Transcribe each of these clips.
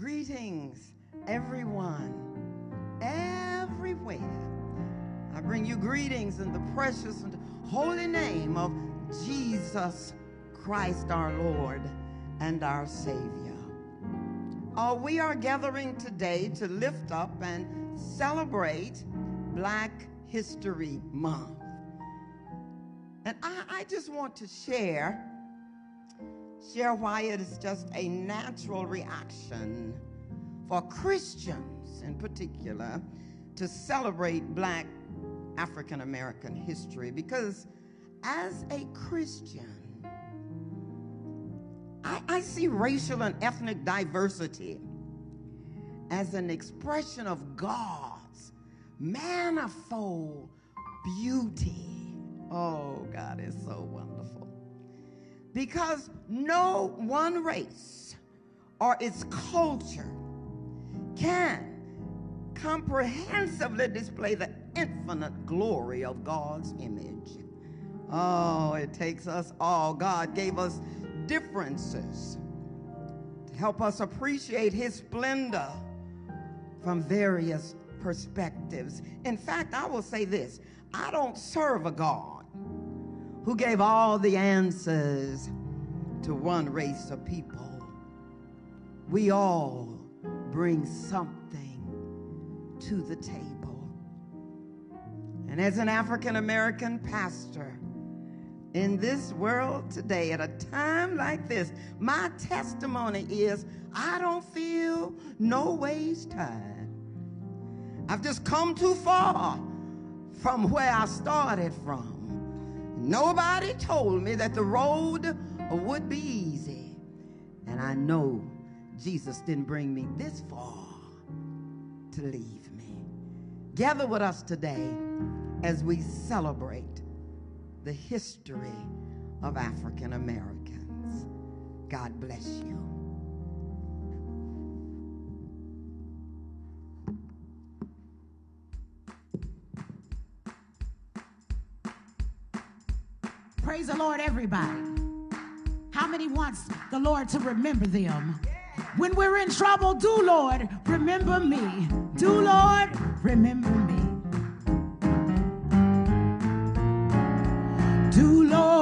Greetings, everyone, everywhere. I bring you greetings in the precious and holy name of Jesus Christ our Lord and our Savior. Uh, we are gathering today to lift up and celebrate Black History Month. And I, I just want to share share why it is just a natural reaction for Christians in particular to celebrate black African American history because as a Christian, I, I, see racial and ethnic diversity as an expression of God's manifold beauty. Oh, God is so wonderful because no one race or its culture can comprehensively display the infinite glory of God's image. Oh, it takes us all. God gave us differences to help us appreciate His splendor from various perspectives. In fact, I will say this I don't serve a God who gave all the answers to one race of people. We all bring something to the table. And as an African American pastor in this world today, at a time like this, my testimony is I don't feel no waste time. I've just come too far from where I started from. Nobody told me that the road would be easy. And I know Jesus didn't bring me this far to leave me. Gather with us today as we celebrate the history of African Americans. God bless you. Praise the Lord, everybody. How many wants the Lord to remember them? When we're in trouble, do Lord, remember me. Do Lord, remember me. Do Lord,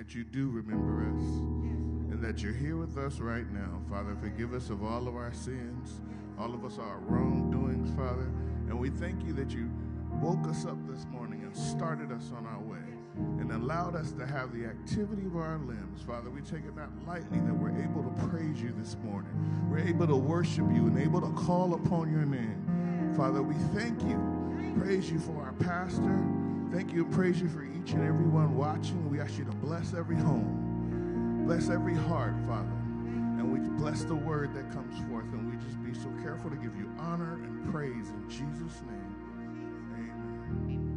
that you do remember us and that you're here with us right now. Father, forgive us of all of our sins, all of us our wrongdoings, Father. And we thank you that you woke us up this morning and started us on our way and allowed us to have the activity of our limbs. Father, we take it not lightly that we're able to praise you this morning. We're able to worship you and able to call upon your name. Father, we thank you, praise you for our pastor. Thank you and praise you for each and every one watching. We ask you to bless every home, bless every heart, Father. And we bless the word that comes forth. And we just be so careful to give you honor and praise in Jesus' name.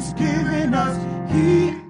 he's given us. He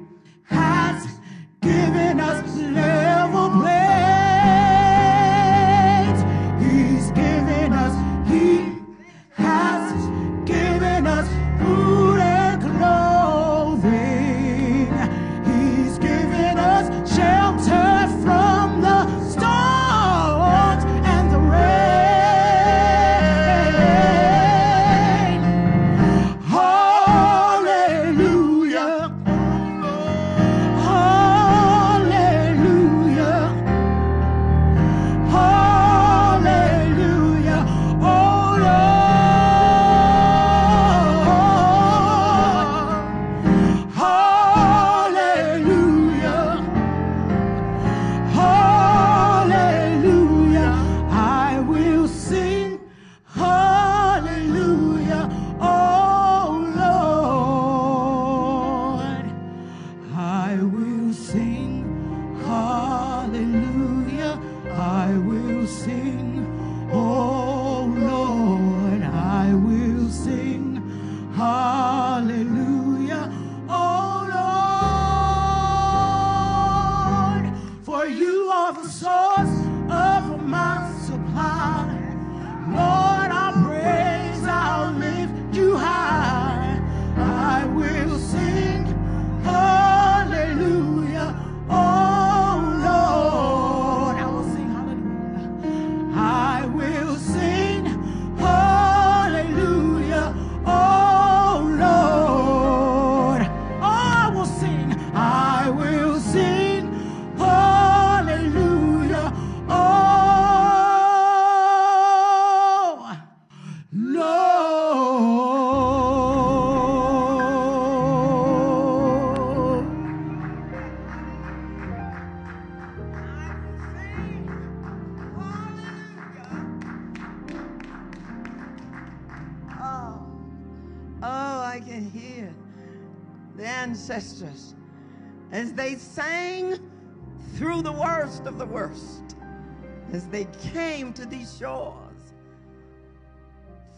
to these shores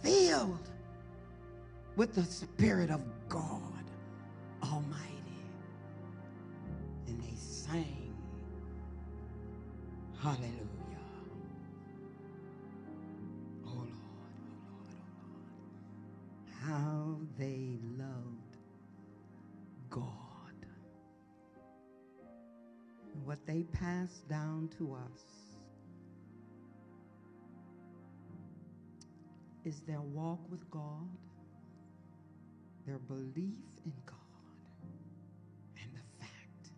filled with the Spirit of God Almighty. And they sang Hallelujah. Oh Lord, oh Lord, oh Lord. How they What they passed down to us. Is their walk with God, their belief in God, and the fact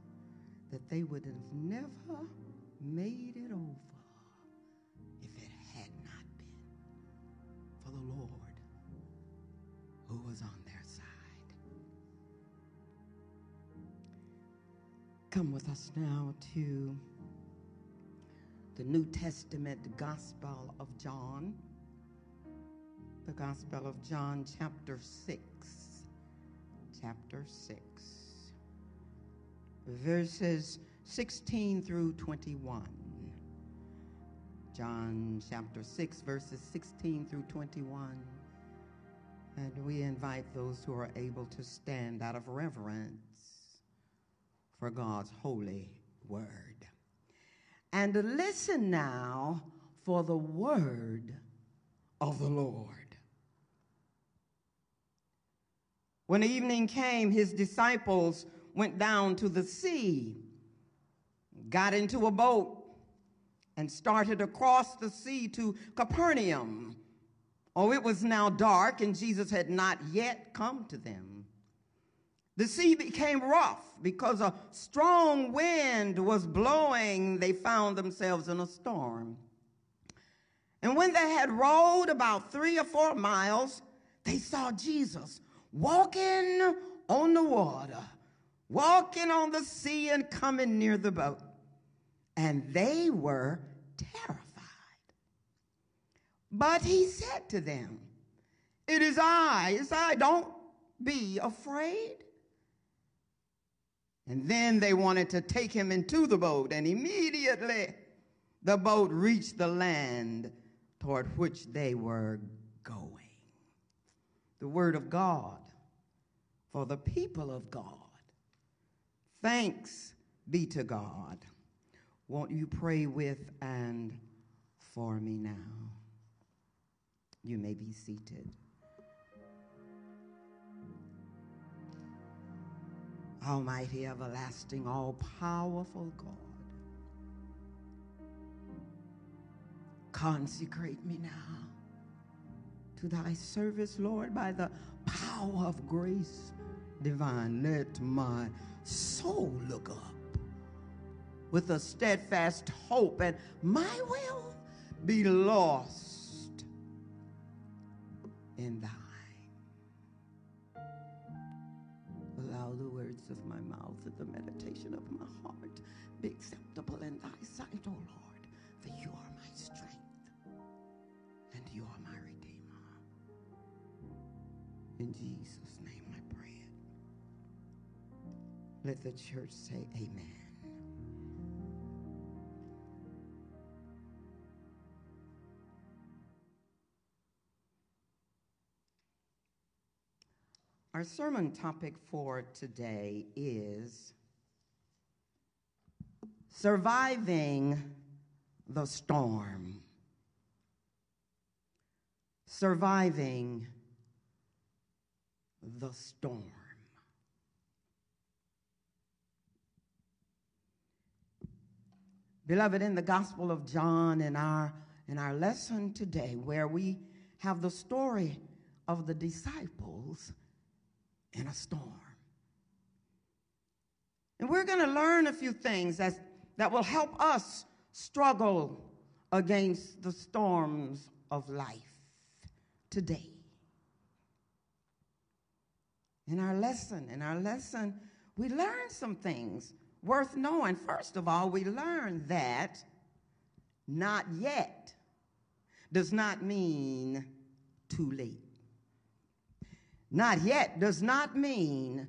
that they would have never made it over if it had not been for the Lord who was on Come with us now to the New Testament the Gospel of John the Gospel of John, chapter 6. Chapter 6. Verses 16 through 21. John chapter 6, verses 16 through 21. And we invite those who are able to stand out of reverence for God's holy word. And listen now for the word of the Lord. When evening came, his disciples went down to the sea, got into a boat, and started across the sea to Capernaum. Oh, it was now dark, and Jesus had not yet come to them. The sea became rough because a strong wind was blowing. They found themselves in a storm. And when they had rowed about three or four miles, they saw Jesus walking on the water, walking on the sea and coming near the boat. And they were terrified. But he said to them, It is I, it's I, don't be afraid. And then they wanted to take him into the boat, and immediately the boat reached the land toward which they were going. The word of God for the people of God. Thanks be to God. Won't you pray with and for me now? You may be seated. Almighty, everlasting, all powerful God, consecrate me now to thy service, Lord, by the power of grace divine. Let my soul look up with a steadfast hope, and my will be lost in thine. Words of my mouth and the meditation of my heart be acceptable in thy sight, O Lord, for you are my strength and you are my Redeemer. In Jesus' name I pray it. Let the church say amen. Our sermon topic for today is surviving the storm. Surviving the storm. Beloved, in the Gospel of John, in our, in our lesson today, where we have the story of the disciples in a storm. And we're going to learn a few things that, that will help us struggle against the storms of life today. In our lesson, in our lesson, we learn some things worth knowing. First of all, we learn that not yet does not mean too late. Not yet does not mean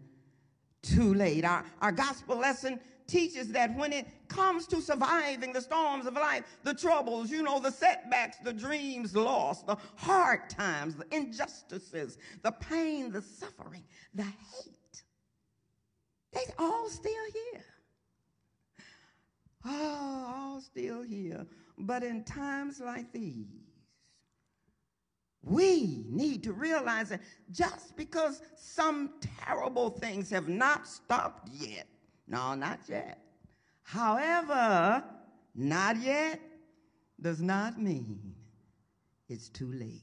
too late. Our, our gospel lesson teaches that when it comes to surviving the storms of life, the troubles, you know, the setbacks, the dreams lost, the hard times, the injustices, the pain, the suffering, the hate, they all still here. Oh, all still here. But in times like these, we need to realize that just because some terrible things have not stopped yet, no, not yet. However, not yet does not mean it's too late.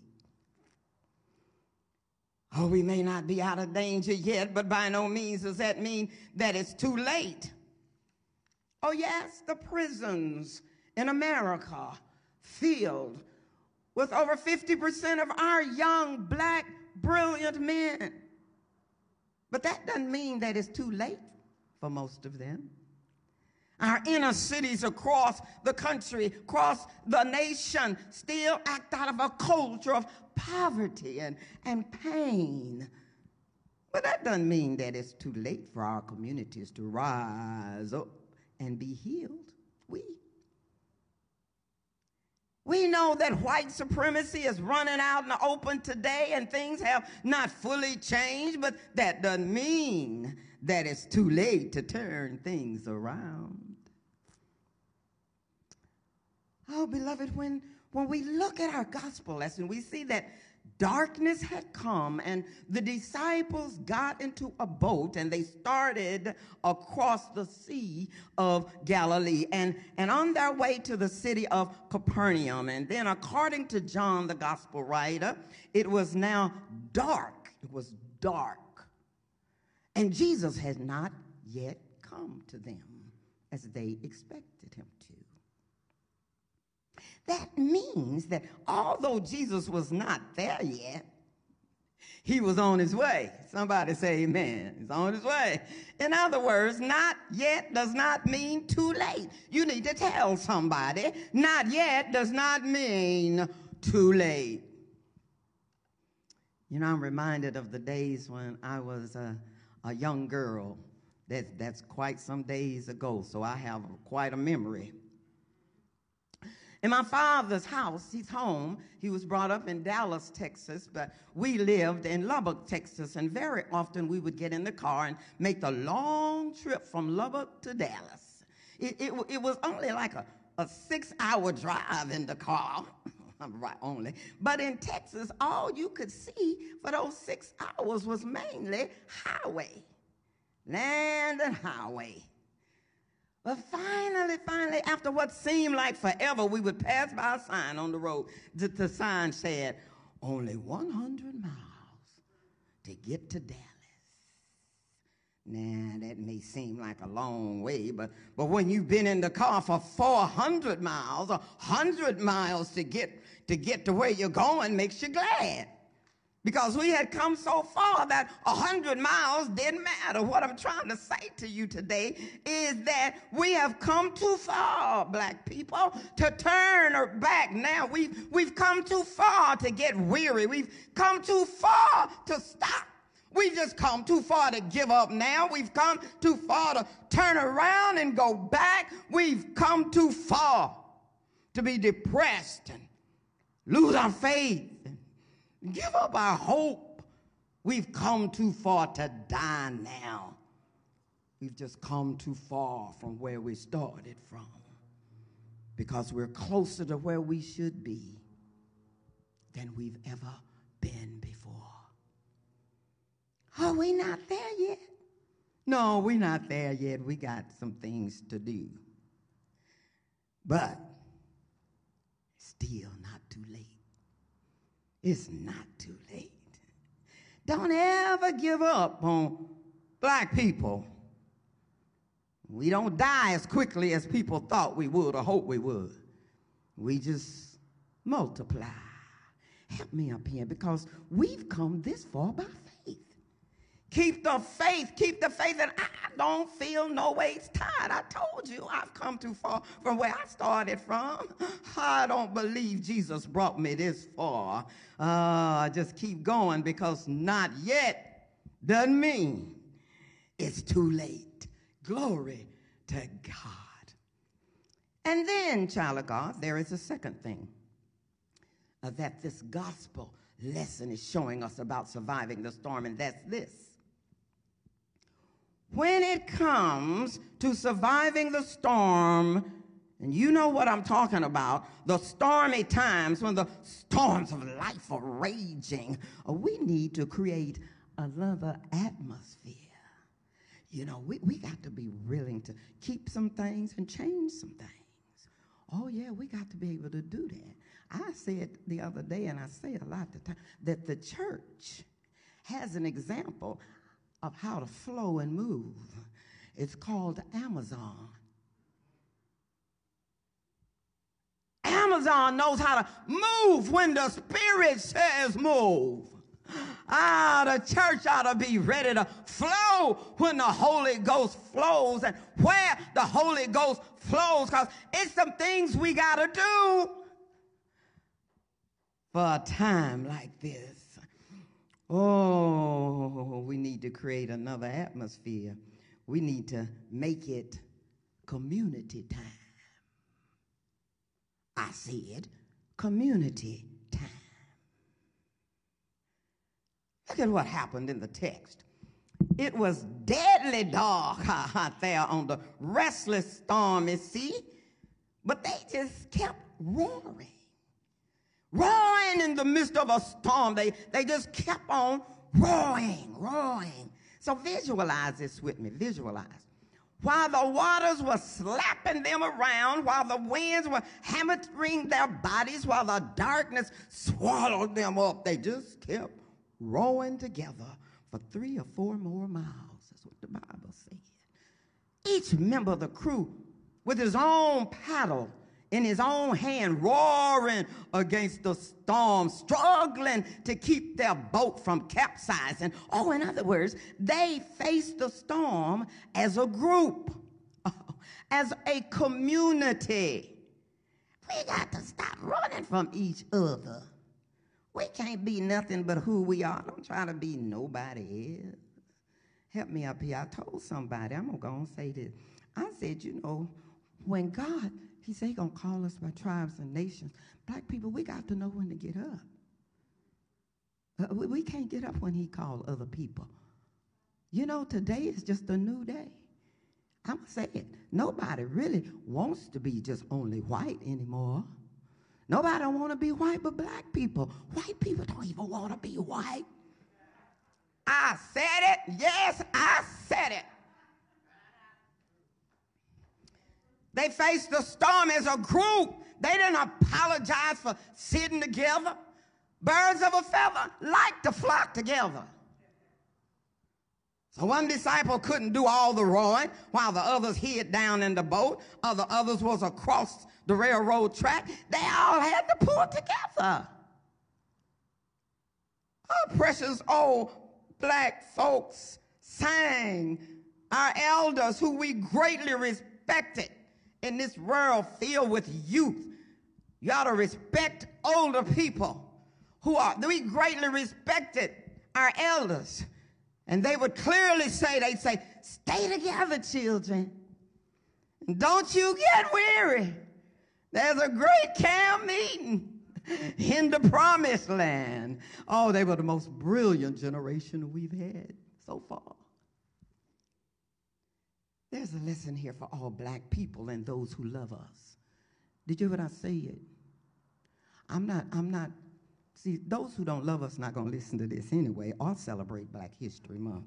Oh, we may not be out of danger yet, but by no means does that mean that it's too late. Oh, yes, the prisons in America filled with over 50% of our young, black, brilliant men. But that doesn't mean that it's too late for most of them. Our inner cities across the country, across the nation, still act out of a culture of poverty and, and pain. But that doesn't mean that it's too late for our communities to rise up and be healed. We we know that white supremacy is running out in the open today and things have not fully changed, but that doesn't mean that it's too late to turn things around. Oh, beloved, when, when we look at our gospel lesson, we see that darkness had come and the disciples got into a boat and they started across the sea of Galilee and, and on their way to the city of Capernaum. And then according to John, the gospel writer, it was now dark. It was dark. And Jesus had not yet come to them as they expected. That means that although Jesus was not there yet, he was on his way. Somebody say amen. He's on his way. In other words, not yet does not mean too late. You need to tell somebody, not yet does not mean too late. You know, I'm reminded of the days when I was a, a young girl. That's, that's quite some days ago, so I have quite a memory. In my father's house, he's home. He was brought up in Dallas, Texas, but we lived in Lubbock, Texas, and very often we would get in the car and make the long trip from Lubbock to Dallas. It, it, it was only like a, a six hour drive in the car. right, only. But in Texas, all you could see for those six hours was mainly highway, land and highway. But finally, finally, after what seemed like forever, we would pass by a sign on the road. The, the sign said, only 100 miles to get to Dallas. Now, that may seem like a long way, but, but when you've been in the car for 400 miles, 100 miles to get, to get to where you're going makes you glad because we had come so far that a hundred miles didn't matter. What I'm trying to say to you today is that we have come too far, black people, to turn back. Now we've we've come too far to get weary. We've come too far to stop. We've just come too far to give up now. We've come too far to turn around and go back. We've come too far to be depressed and lose our faith give up our hope. We've come too far to die now. We've just come too far from where we started from because we're closer to where we should be than we've ever been before. Are we not there yet? No, we're not there yet. We got some things to do. But still not too late. It's not too late. Don't ever give up on black people. We don't die as quickly as people thought we would or hoped we would. We just multiply. Help me up here because we've come this far by Keep the faith. Keep the faith. And I don't feel no ways tired. I told you I've come too far from where I started from. I don't believe Jesus brought me this far. Uh, just keep going because not yet doesn't mean it's too late. Glory to God. And then, child of God, there is a second thing uh, that this gospel lesson is showing us about surviving the storm, and that's this when it comes to surviving the storm, And you know what I'm talking about the stormy times when the storms of life are raging. Uh, we need to create another atmosphere. You know, we, we got to be willing to keep some things and change some things. Oh, yeah, we got to be able to do that. I said the other day, and I say a lot of time, that the church has an example of how to flow and move. It's called Amazon. Amazon knows how to move when the Spirit says move. Ah, the church ought to be ready to flow when the Holy Ghost flows and where the Holy Ghost flows, because it's some things we got to do for a time like this. Oh, we need to create another atmosphere. We need to make it community time. I said community time. Look at what happened in the text. It was deadly dark out there on the restless, stormy sea, but they just kept roaring. Roaring in the midst of a storm. They, they just kept on roaring, roaring. So visualize this with me. Visualize while the waters were slapping them around, while the winds were hammering their bodies, while the darkness swallowed them up, they just kept rowing together for three or four more miles. That's what the Bible said. Each member of the crew with his own paddle in his own hand, roaring against the storm, struggling to keep their boat from capsizing. Oh, in other words, they faced the storm as a group, as a community. We got to stop running from each other. We can't be nothing but who we are. Don't try to be nobody else. Help me up here. I told somebody, I'm going to go say this. I said, you know, when God he said He's going to call us by tribes and nations. Black people, we got to know when to get up. Uh, we, we can't get up when he called other people. You know, today is just a new day. I'm going to say it. Nobody really wants to be just only white anymore. Nobody want to be white but black people. White people don't even want to be white. I said it. Yes, I said it. They faced the storm as a group. They didn't apologize for sitting together. Birds of a feather like to flock together. So one disciple couldn't do all the rowing while the others hid down in the boat. Other others was across the railroad track. They all had to pull together. Our precious old black folks sang. Our elders, who we greatly respected, in this world filled with youth. You ought to respect older people who are, we greatly respected our elders. And they would clearly say, they'd say, stay together, children. Don't you get weary. There's a great camp meeting in the promised land. Oh, they were the most brilliant generation we've had so far. There's a lesson here for all black people and those who love us. Did you hear what I said? I'm not, I'm not, see, those who don't love us not to listen to this anyway or celebrate Black History Month.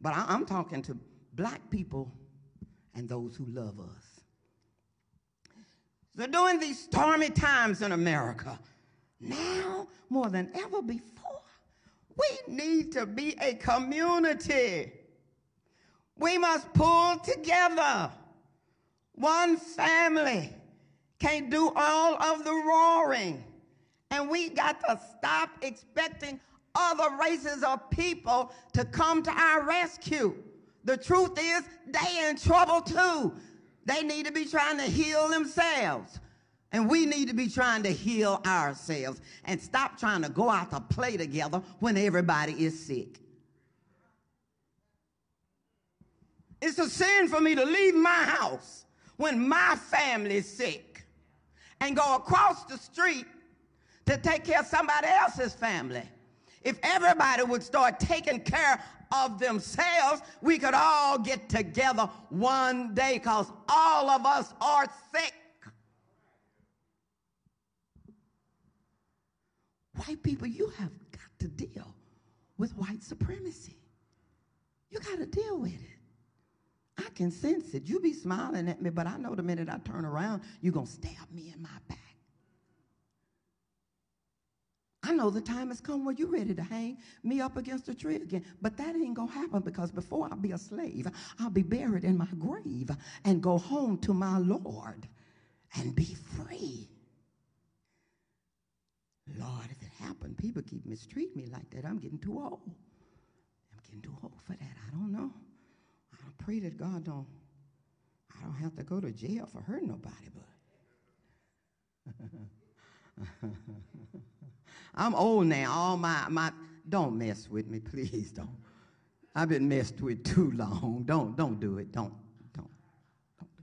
But I, I'm talking to black people and those who love us. So during these stormy times in America, now more than ever before, we need to be a community we must pull together. One family can't do all of the roaring. And we got to stop expecting other races of people to come to our rescue. The truth is, they in trouble too. They need to be trying to heal themselves. And we need to be trying to heal ourselves and stop trying to go out to play together when everybody is sick. It's a sin for me to leave my house when my family's sick and go across the street to take care of somebody else's family. If everybody would start taking care of themselves, we could all get together one day because all of us are sick. White people, you have got to deal with white supremacy. You got to deal with it. I can sense it. You be smiling at me, but I know the minute I turn around, you're going to stab me in my back. I know the time has come where you're ready to hang me up against a tree again. But that ain't going to happen because before I'll be a slave, I'll be buried in my grave and go home to my Lord and be free. Lord, if it happened, people keep mistreating me like that. I'm getting too old. I'm getting too old for that. I don't know. I pray that God don't, I don't have to go to jail for hurting nobody, but I'm old now. All my, my, don't mess with me, please don't. I've been messed with too long. Don't, don't do it. Don't, don't, don't do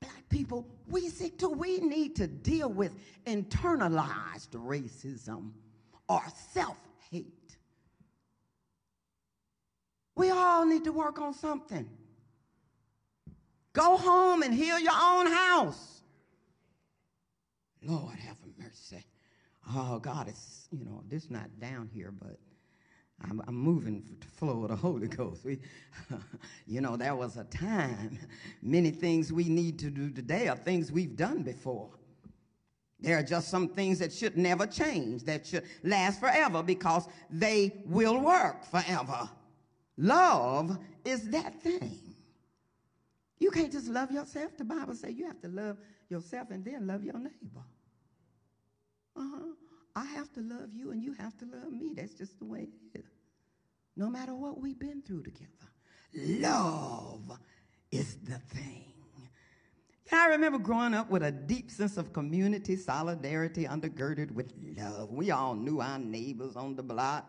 it. Black people, we see too, we need to deal with internalized racism or self-hate. We all need to work on something. Go home and heal your own house. Lord have mercy. Oh, God, it's, you know, this not down here, but I'm, I'm moving to flow of the Holy Ghost. We, you know, there was a time, many things we need to do today are things we've done before. There are just some things that should never change, that should last forever because they will work forever. Love is that thing. You can't just love yourself. The Bible says you have to love yourself and then love your neighbor. Uh-huh. I have to love you and you have to love me. That's just the way it is. No matter what we've been through together. Love is the thing. I remember growing up with a deep sense of community, solidarity, undergirded with love. We all knew our neighbors on the block.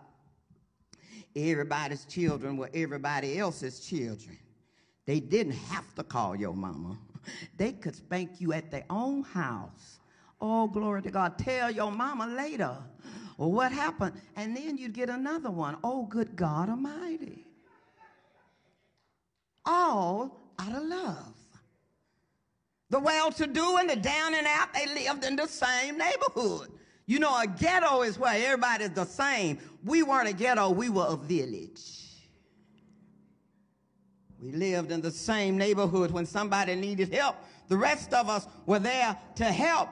Everybody's children were everybody else's children. They didn't have to call your mama. They could spank you at their own house Oh, glory to God. Tell your mama later what happened. And then you'd get another one. Oh, good God Almighty. All out of love. The well to do and the down and out, they lived in the same neighborhood. You know, a ghetto is where everybody's the same. We weren't a ghetto, we were a village. We lived in the same neighborhood when somebody needed help. The rest of us were there to help.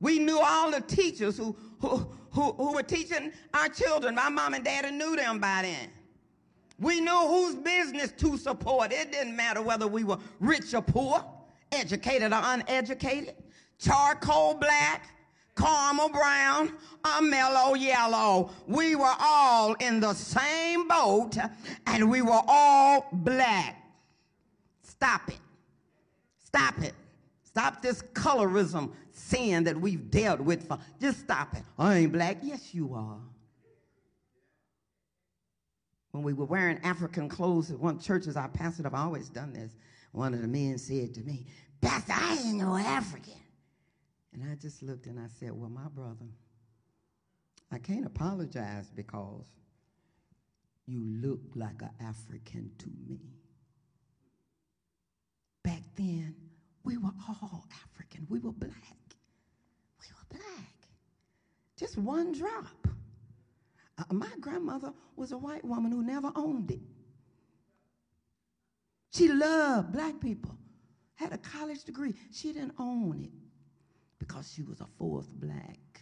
We knew all the teachers who, who, who, who were teaching our children. My mom and daddy knew them by then. We knew whose business to support. It didn't matter whether we were rich or poor, educated or uneducated, charcoal black, caramel brown, or mellow yellow. We were all in the same boat and we were all black. Stop it. Stop it. Stop this colorism sin that we've dealt with for. Just stop it. I ain't black. Yes, you are. When we were wearing African clothes at one church as our pastor, I've always done this. One of the men said to me, Pastor, I ain't no African. And I just looked and I said, Well, my brother, I can't apologize because you look like an African to me. Back then, we were all African. We were black We were black. Just one drop. Uh, my grandmother was a white woman who never owned it. She loved black people, had a college degree. She didn't own it because she was a fourth black.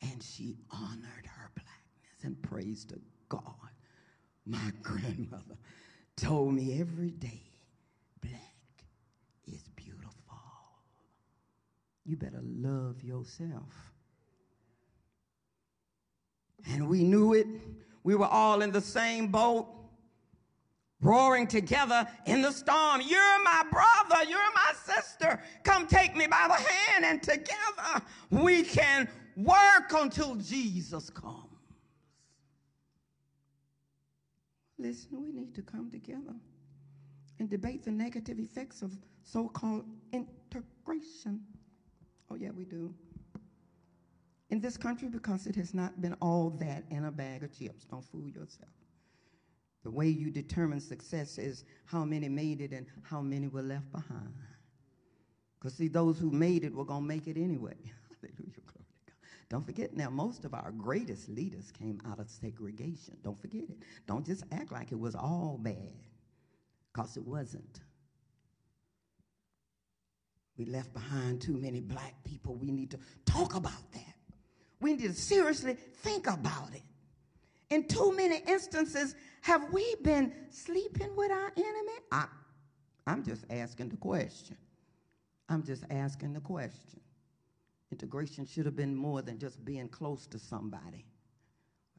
And she honored her blackness and praised to God. My grandmother told me every day black is beautiful. you better love yourself. And we knew it. We were all in the same boat, roaring together in the storm. You're my brother. You're my sister. Come take me by the hand, and together we can work until Jesus comes. Listen, we need to come together and debate the negative effects of so called integration. Oh, yeah, we do. In this country, because it has not been all that in a bag of chips. Don't fool yourself. The way you determine success is how many made it and how many were left behind. Because, see, those who made it were going to make it anyway. Hallelujah. Glory to God. Don't forget now, most of our greatest leaders came out of segregation. Don't forget it. Don't just act like it was all bad, because it wasn't. We left behind too many black people. We need to talk about that. We need to seriously think about it. In too many instances, have we been sleeping with our enemy? I, I'm just asking the question. I'm just asking the question. Integration should have been more than just being close to somebody.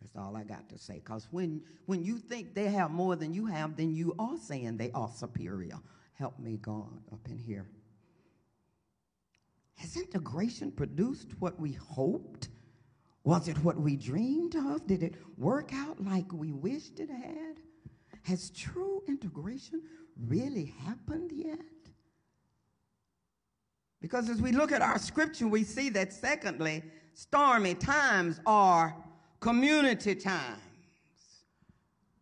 That's all I got to say. Because when, when you think they have more than you have, then you are saying they are superior. Help me, God, up in here. Has integration produced what we hoped? Was it what we dreamed of? Did it work out like we wished it had? Has true integration really happened yet? Because as we look at our scripture, we see that, secondly, stormy times are community times.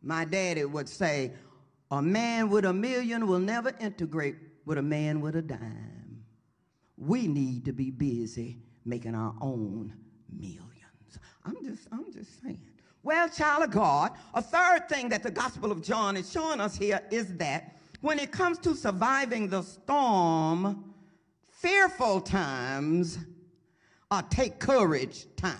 My daddy would say, a man with a million will never integrate with a man with a dime. We need to be busy making our own millions. I'm just, I'm just saying. Well, child of God, a third thing that the Gospel of John is showing us here is that when it comes to surviving the storm, fearful times or take courage times.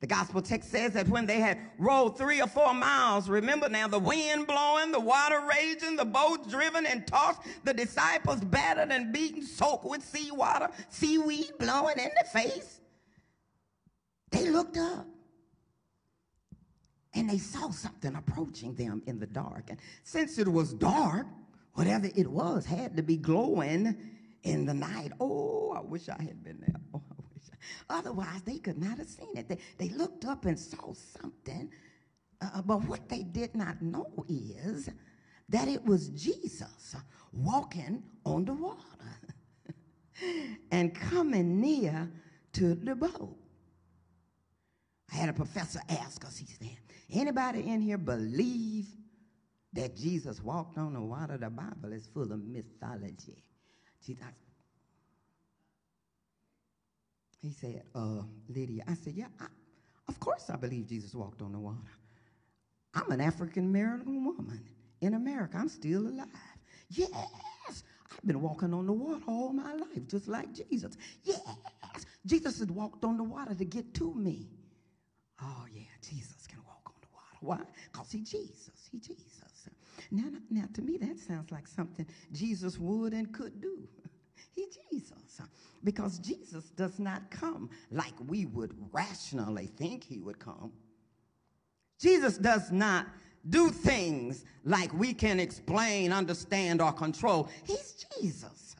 The gospel text says that when they had rowed three or four miles, remember now the wind blowing, the water raging, the boat driven and tossed, the disciples battered and beaten, soaked with seawater, seaweed blowing in the face. They looked up and they saw something approaching them in the dark. And since it was dark, whatever it was had to be glowing in the night. Oh, I wish I had been there. Oh, I wish. I, otherwise, they could not have seen it. They, they looked up and saw something, uh, but what they did not know is that it was Jesus walking on the water and coming near to the boat. I had a professor ask us, he said, anybody in here believe that Jesus walked on the water? The Bible is full of mythology. She he said, uh, Lydia, I said, yeah, I, of course I believe Jesus walked on the water. I'm an African American woman in America. I'm still alive. Yes, I've been walking on the water all my life, just like Jesus. Yes, Jesus had walked on the water to get to me. Oh, yeah, Jesus can walk on the water. Why? Because he Jesus. He Jesus. Now, now, to me, that sounds like something Jesus would and could do. he Jesus. Because Jesus does not come like we would rationally think he would come. Jesus does not do things like we can explain, understand, or control. He's Jesus.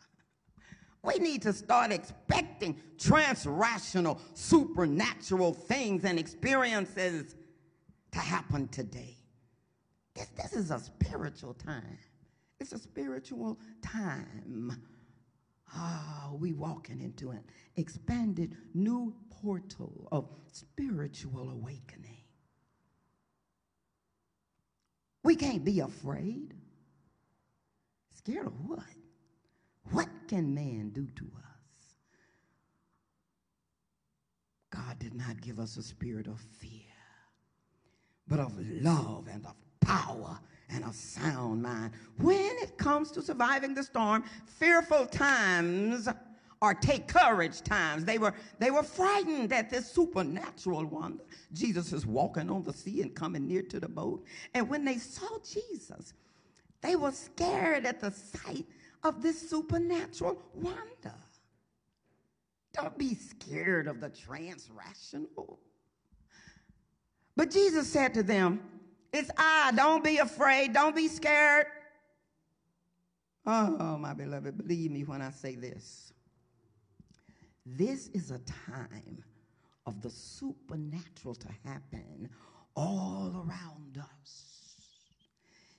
We need to start expecting transrational, supernatural things and experiences to happen today. This, this is a spiritual time. It's a spiritual time. Ah, oh, we walking into an expanded new portal of spiritual awakening. We can't be afraid. Scared of what? What can man do to us? God did not give us a spirit of fear, but of love and of power and a sound mind. When it comes to surviving the storm, fearful times or take courage times. They were, they were frightened at this supernatural wonder. Jesus is walking on the sea and coming near to the boat. And when they saw Jesus, they were scared at the sight of this supernatural wonder. Don't be scared of the transrational. But Jesus said to them, It's I. Don't be afraid. Don't be scared. Oh, my beloved, believe me when I say this. This is a time of the supernatural to happen all around us.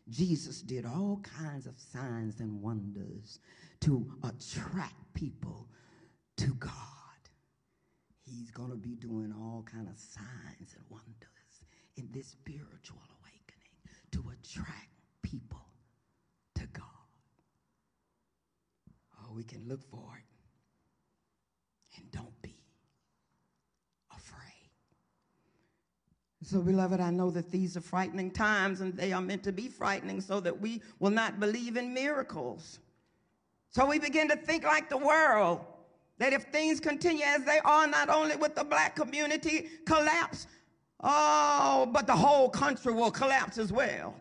Jesus did all kinds of signs and wonders to attract people to God. He's going to be doing all kind of signs and wonders in this spiritual awakening to attract people to God. Oh, we can look for it and don't So, beloved, I know that these are frightening times and they are meant to be frightening so that we will not believe in miracles. So we begin to think like the world that if things continue as they are, not only with the black community collapse, oh, but the whole country will collapse as well.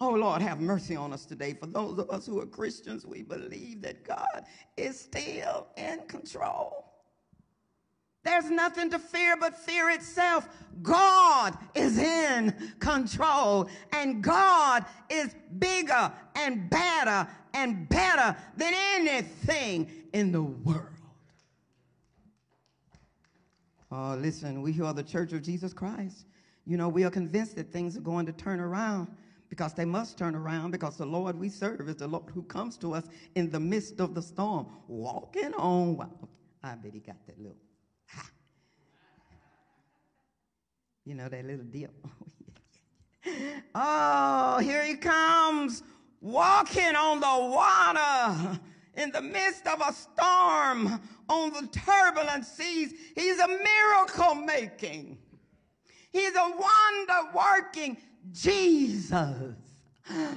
Oh, Lord, have mercy on us today. For those of us who are Christians, we believe that God is still in control. There's nothing to fear but fear itself. God is in control, and God is bigger and better and better than anything in the world. Oh, listen, we who are the church of Jesus Christ, you know, we are convinced that things are going to turn around because they must turn around because the Lord we serve is the Lord who comes to us in the midst of the storm, walking on water. I bet he got that little You know, that little deal. oh, here he comes, walking on the water in the midst of a storm on the turbulent seas. He's a miracle making, he's a wonder working Jesus.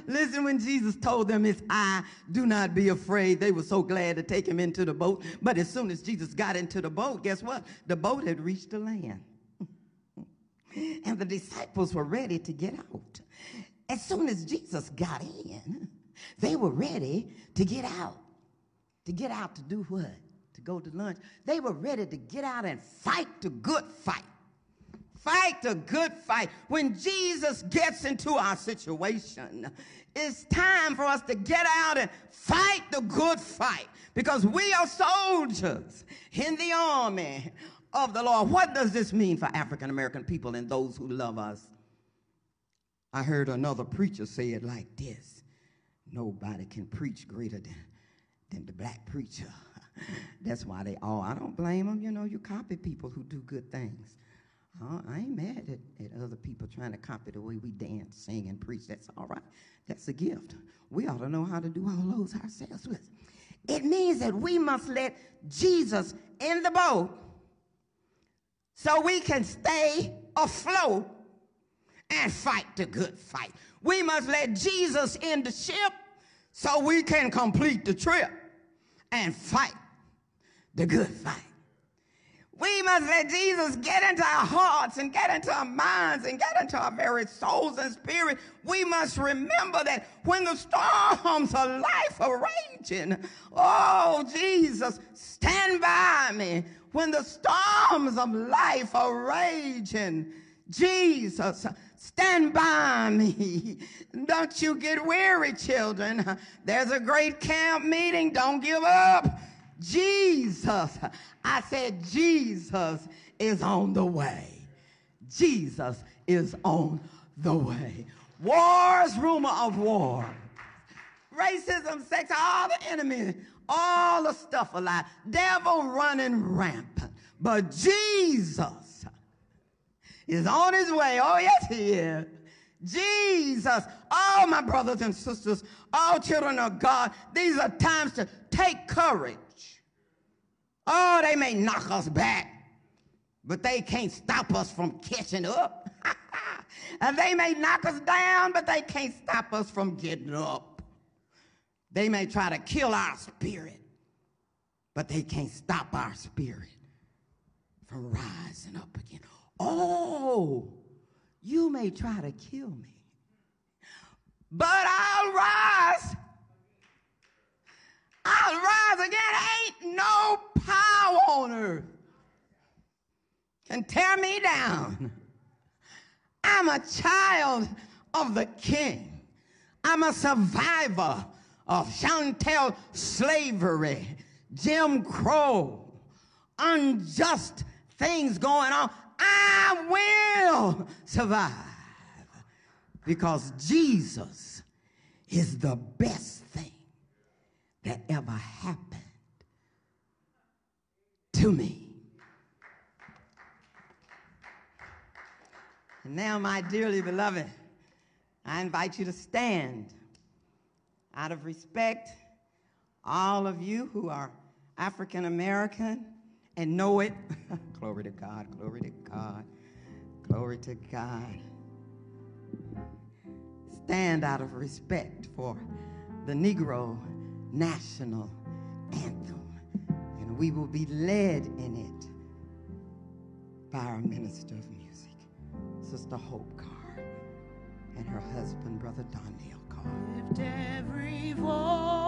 Listen, when Jesus told them, It's I, do not be afraid, they were so glad to take him into the boat. But as soon as Jesus got into the boat, guess what? The boat had reached the land and the disciples were ready to get out. As soon as Jesus got in, they were ready to get out. To get out to do what? To go to lunch. They were ready to get out and fight the good fight. Fight the good fight. When Jesus gets into our situation, it's time for us to get out and fight the good fight because we are soldiers in the army of the Lord. What does this mean for African American people and those who love us? I heard another preacher say it like this Nobody can preach greater than, than the black preacher. That's why they all, I don't blame them. You know, you copy people who do good things. Uh, I ain't mad at, at other people trying to copy the way we dance, sing, and preach. That's all right. That's a gift. We ought to know how to do all those ourselves. It means that we must let Jesus in the boat so we can stay afloat and fight the good fight. We must let Jesus in the ship so we can complete the trip and fight the good fight. We must let Jesus get into our hearts and get into our minds and get into our very souls and spirit. We must remember that when the storms of life are raging, oh, Jesus, stand by me when the storms of life are raging. Jesus, stand by me. Don't you get weary, children. There's a great camp meeting. Don't give up. Jesus, I said, Jesus is on the way. Jesus is on the way. Wars, rumor of war. Racism, sex, all the enemy all the stuff alive, devil running rampant. But Jesus is on his way. Oh, yes, he is. Jesus, all my brothers and sisters, all children of God, these are times to take courage. Oh, they may knock us back, but they can't stop us from catching up. and they may knock us down, but they can't stop us from getting up. They may try to kill our spirit, but they can't stop our spirit from rising up again. Oh, you may try to kill me, but I'll rise. I'll rise again. Ain't no power on earth can tear me down. I'm a child of the king. I'm a survivor Uh, of chattel slavery, Jim Crow, unjust things going on, I will survive because Jesus is the best thing that ever happened to me. And now, my dearly beloved, I invite you to stand out of respect, all of you who are African American and know it. glory to God, glory to God, glory to God. Stand out of respect for the Negro National Anthem, and we will be led in it by our minister of music, Sister Hope Carr, and her husband, Brother Donnell every voice.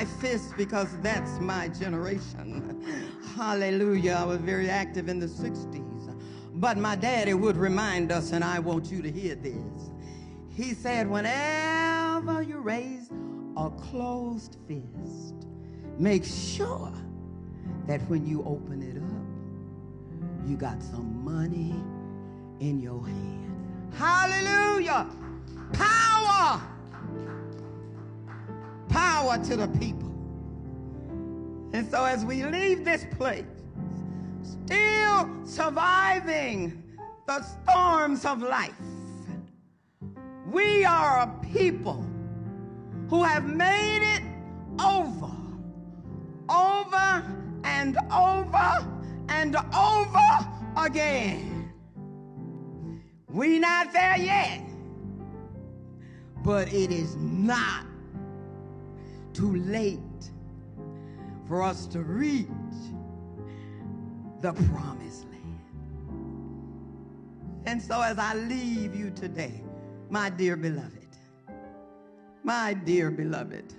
my fist because that's my generation. Hallelujah. I was very active in the 60s. But my daddy would remind us, and I want you to hear this. He said, whenever you raise a closed fist, make sure that when you open it up, you got some money in your hand. Hallelujah. Power Power to the people. And so as we leave this place, still surviving the storms of life, we are a people who have made it over, over and over and over again. We're not there yet, but it is not too late for us to reach the promised land. And so as I leave you today, my dear beloved, my dear beloved,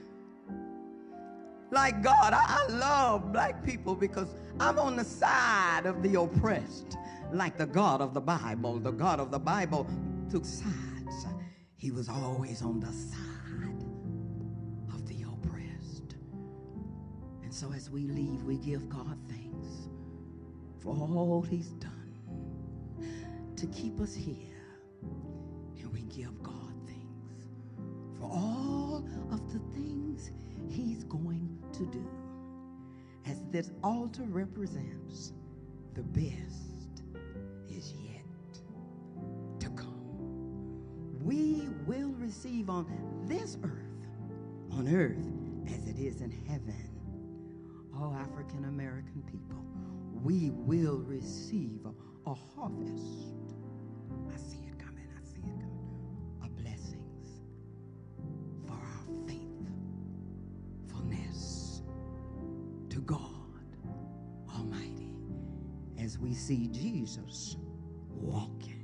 like God, I, love black people because I'm on the side of the oppressed, like the God of the Bible. The God of the Bible took sides. He was always on the side so as we leave, we give God thanks for all he's done to keep us here. And we give God thanks for all of the things he's going to do. As this altar represents, the best is yet to come. We will receive on this earth, on earth as it is in heaven all African American people, we will receive a, harvest. I see it coming. I see it coming. Of blessings for our faithfulness to God Almighty as we see Jesus walking